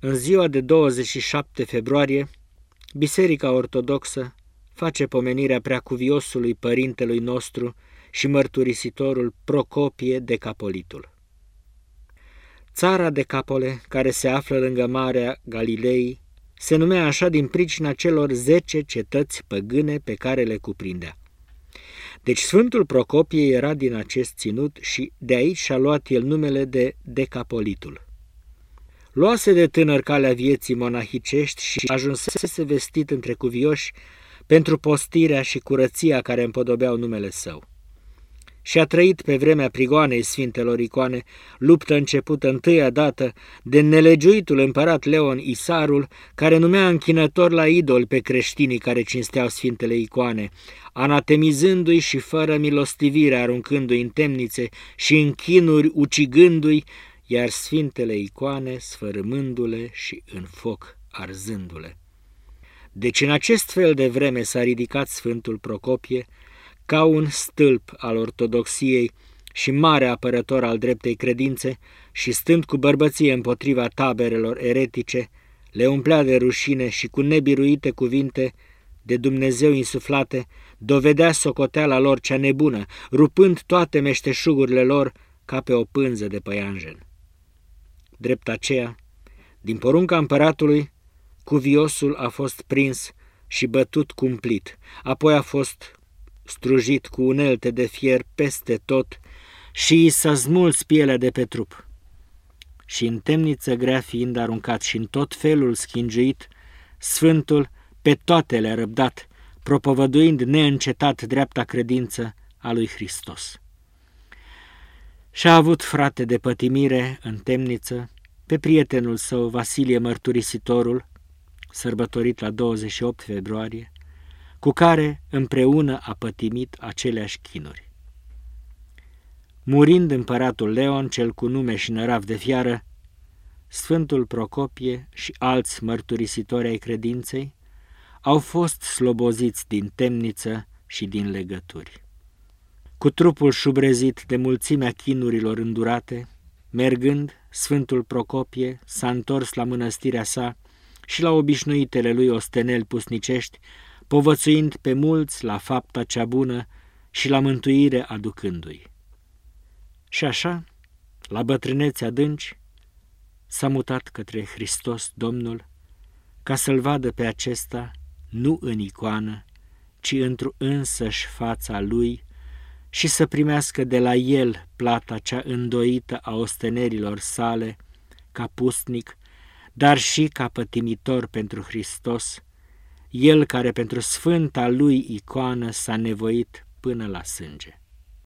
În ziua de 27 februarie, Biserica Ortodoxă face pomenirea preacuviosului părintelui nostru și mărturisitorul Procopie de Capolitul. Țara de Capole, care se află lângă Marea Galilei, se numea așa din pricina celor zece cetăți păgâne pe care le cuprindea. Deci Sfântul Procopie era din acest ținut și de aici și-a luat el numele de Decapolitul. Luase de tânăr calea vieții monahicești și ajunsese vestit între cuvioși pentru postirea și curăția care împodobeau numele său. Și a trăit pe vremea prigoanei Sfintelor Icoane, luptă începută întâia dată de nelegiuitul împărat Leon Isarul, care numea închinător la idol pe creștinii care cinsteau Sfintele Icoane, anatemizându-i și fără milostivire aruncându-i în temnițe și în chinuri ucigându-i, iar Sfintele Icoane sfărâmându-le și în foc arzându-le. Deci în acest fel de vreme s-a ridicat Sfântul Procopie ca un stâlp al ortodoxiei și mare apărător al dreptei credințe și stând cu bărbăție împotriva taberelor eretice, le umplea de rușine și cu nebiruite cuvinte de Dumnezeu insuflate, dovedea socoteala lor cea nebună, rupând toate meșteșugurile lor ca pe o pânză de păianjen. Drept aceea, din porunca împăratului, Cuviosul a fost prins și bătut cumplit, apoi a fost strujit cu unelte de fier peste tot și i s-a smuls pielea de pe trup. Și în temniță grea fiind aruncat și în tot felul schingiuit, Sfântul pe toate le-a răbdat, propovăduind neîncetat dreapta credință a lui Hristos. Și-a avut frate de pătimire în temniță pe prietenul său Vasilie Mărturisitorul, sărbătorit la 28 februarie, cu care împreună a pătimit aceleași chinuri. Murind împăratul Leon, cel cu nume și nărav de fiară, Sfântul Procopie și alți mărturisitori ai credinței au fost sloboziți din temniță și din legături. Cu trupul șubrezit de mulțimea chinurilor îndurate, mergând, Sfântul Procopie s-a întors la mănăstirea sa și la obișnuitele lui ostenel pusnicești, povățuind pe mulți la fapta cea bună și la mântuire aducându-i. Și așa, la bătrâneți adânci, s-a mutat către Hristos Domnul, ca să-l vadă pe acesta nu în icoană, ci într-o însăși fața lui și să primească de la el plata cea îndoită a ostenerilor sale, ca pustnic, dar și ca pătimitor pentru Hristos, el care pentru sfânta lui icoană s-a nevoit până la sânge.